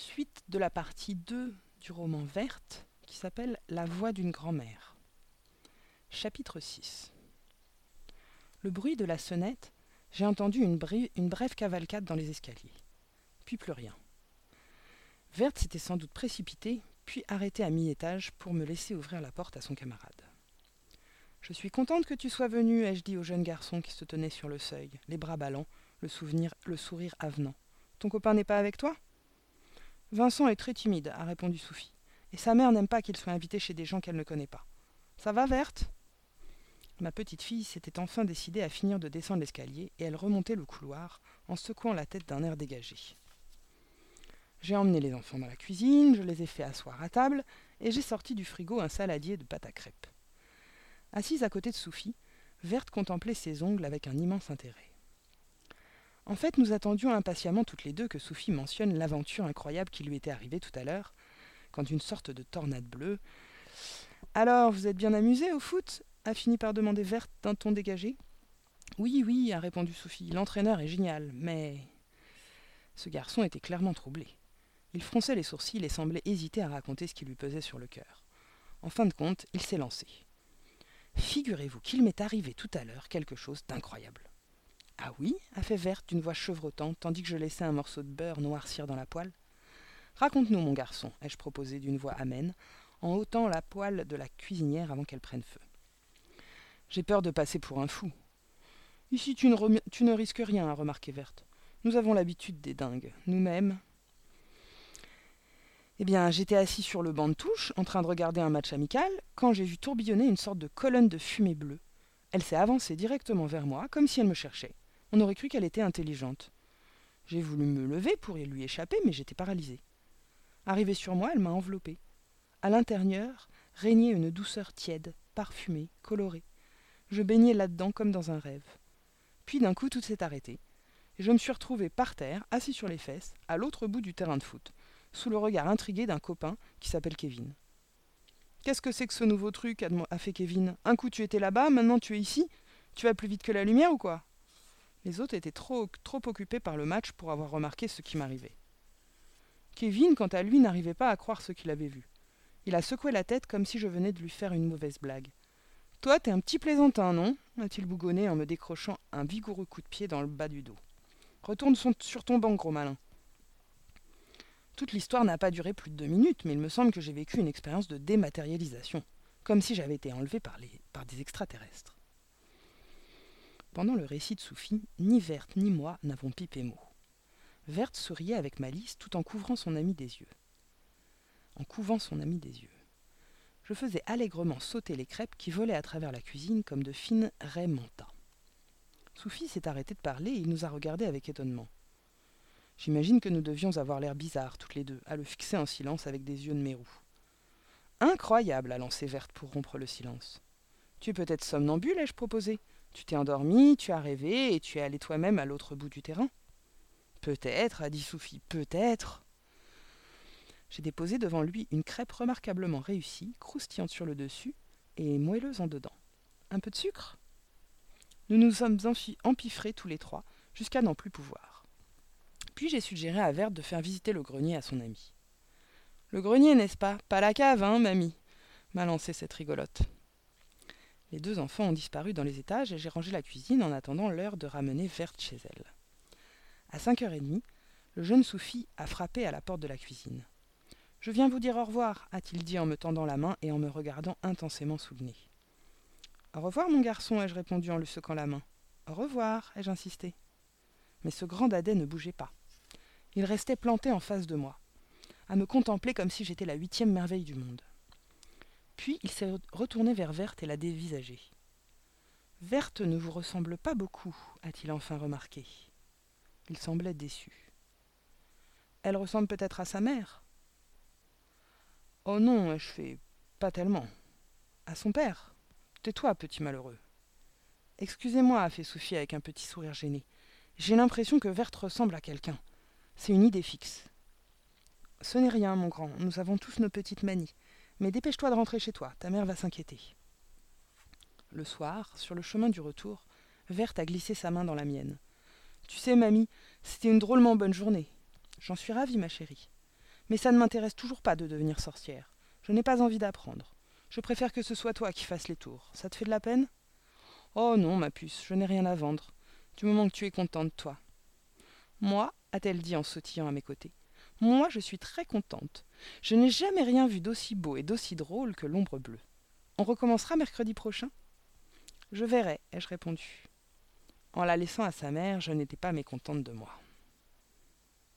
Suite de la partie 2 du roman Verte qui s'appelle La voix d'une grand-mère. Chapitre 6 Le bruit de la sonnette, j'ai entendu une, brève cavalcade dans les escaliers. Puis plus rien. Verte s'était sans doute précipitée, puis arrêtée à mi-étage pour me laisser ouvrir la porte à son camarade. Je suis contente que tu sois venu, ai-je dit au jeune garçon qui se tenait sur le seuil, les bras ballants, le sourire avenant. Ton copain n'est pas avec toi? Vincent est très timide, a répondu Sophie, et sa mère n'aime pas qu'il soit invité chez des gens qu'elle ne connaît pas. Ça va, Verte Ma petite fille s'était enfin décidée à finir de descendre l'escalier, et elle remontait le couloir en secouant la tête d'un air dégagé. J'ai emmené les enfants dans la cuisine, je les ai fait asseoir à table, et j'ai sorti du frigo un saladier de pâte à crêpes. Assise à côté de Sophie, Verte contemplait ses ongles avec un immense intérêt. En fait, nous attendions impatiemment toutes les deux que Sophie mentionne l'aventure incroyable qui lui était arrivée tout à l'heure, quand une sorte de tornade bleue. Alors, vous êtes bien amusés au foot? a fini par demander Verte d'un ton dégagé. Oui, oui, a répondu Sophie, l'entraîneur est génial, mais. Ce garçon était clairement troublé. Il fronçait les sourcils et semblait hésiter à raconter ce qui lui pesait sur le cœur. En fin de compte, il s'est lancé. Figurez-vous qu'il m'est arrivé tout à l'heure quelque chose d'incroyable. Ah oui a fait Verte d'une voix chevrotante, tandis que je laissais un morceau de beurre noircir dans la poêle. Raconte-nous, mon garçon, ai-je proposé d'une voix amène, en ôtant la poêle de la cuisinière avant qu'elle prenne feu. J'ai peur de passer pour un fou. Ici, tu ne, risques rien, a remarqué Verte. Nous avons l'habitude des dingues, nous-mêmes. Eh bien, j'étais assis sur le banc de touche, en train de regarder un match amical, quand j'ai vu tourbillonner une sorte de colonne de fumée bleue. Elle s'est avancée directement vers moi, comme si elle me cherchait. On aurait cru qu'elle était intelligente. J'ai voulu me lever pour lui échapper, mais j'étais paralysée. Arrivée sur moi, elle m'a enveloppée. À l'intérieur régnait une douceur tiède, parfumée, colorée. Je baignais là-dedans comme dans un rêve. Puis d'un coup, tout s'est arrêté. Je me suis retrouvée par terre, assis sur les fesses, à l'autre bout du terrain de foot, sous le regard intrigué d'un copain qui s'appelle Kevin. Qu'est-ce que c'est que ce nouveau truc a fait Kevin? Un coup tu étais là-bas, maintenant tu es ici? Tu vas plus vite que la lumière ou quoi? Les autres étaient trop, occupés par le match pour avoir remarqué ce qui m'arrivait. Kevin, quant à lui, n'arrivait pas à croire ce qu'il avait vu. Il a secoué la tête comme si je venais de lui faire une mauvaise blague. Toi, t'es un petit plaisantin, non? a-t-il bougonné en me décrochant un vigoureux coup de pied dans le bas du dos. Retourne sur ton banc, gros malin. Toute l'histoire n'a pas duré plus de deux minutes, mais il me semble que j'ai vécu une expérience de dématérialisation, comme si j'avais été enlevé par des extraterrestres. Pendant le récit de Sophie, ni Verte ni moi n'avons pipé mot. Verte souriait avec malice tout en couvrant son ami des yeux. En couvant son ami des yeux. Je faisais allègrement sauter les crêpes qui volaient à travers la cuisine comme de fines raies manta. Sophie s'est arrêtée de parler et il nous a regardés avec étonnement. J'imagine que nous devions avoir l'air bizarres toutes les deux, à le fixer en silence avec des yeux de mérou. Incroyable, a lancé Verte pour rompre le silence. Tu es peut-être somnambule, ai-je proposé? Tu t'es endormi, tu as rêvé et tu es allé toi-même à l'autre bout du terrain. Peut-être, a dit Sophie, peut-être. J'ai déposé devant lui une crêpe remarquablement réussie, croustillante sur le dessus et moelleuse en dedans. Un peu de sucre? Nous nous sommes empiffrés tous les trois, jusqu'à n'en plus pouvoir. Puis j'ai suggéré à Verte de faire visiter le grenier à son ami. Le grenier, n'est-ce pas? Pas la cave, hein, mamie? M'a lancé cette rigolote. Les deux enfants ont disparu dans les étages et j'ai rangé la cuisine en attendant l'heure de ramener Verte chez elle. À cinq heures et demie, le jeune Soufi a frappé à la porte de la cuisine. Je viens vous dire au revoir, a-t-il dit en me tendant la main et en me regardant intensément sous le nez. Au revoir, mon garçon, ai-je répondu en lui secant la main. Au revoir, ai-je insisté. Mais ce grand dadais ne bougeait pas. Il restait planté en face de moi, à me contempler comme si j'étais la huitième merveille du monde. Puis il s'est retourné vers Verte et l'a dévisagée. Verte ne vous ressemble pas beaucoup, a-t-il enfin remarqué. Il semblait déçu. Elle ressemble peut-être à sa mère. Oh non, je fais pas tellement. À son père. Tais-toi, petit malheureux. Excusez-moi, a fait Sophie avec un petit sourire gêné. J'ai l'impression que Verte ressemble à quelqu'un. C'est une idée fixe. Ce n'est rien, mon grand, nous avons tous nos petites manies. Mais dépêche-toi de rentrer chez toi, ta mère va s'inquiéter. Le soir, sur le chemin du retour, Verte a glissé sa main dans la mienne. Tu sais, mamie, c'était une drôlement bonne journée. J'en suis ravie, ma chérie. Mais ça ne m'intéresse toujours pas de devenir sorcière. Je n'ai pas envie d'apprendre. Je préfère que ce soit toi qui fasses les tours. Ça te fait de la peine? Oh non, ma puce, je n'ai rien à vendre. Du moment que tu es contente, toi. Moi, a-t-elle dit en sautillant à mes côtés, moi je suis très contente. Je n'ai jamais rien vu d'aussi beau et d'aussi drôle que l'ombre bleue. On recommencera mercredi prochain? Je verrai, ai-je répondu. En la laissant à sa mère, je n'étais pas mécontente de moi.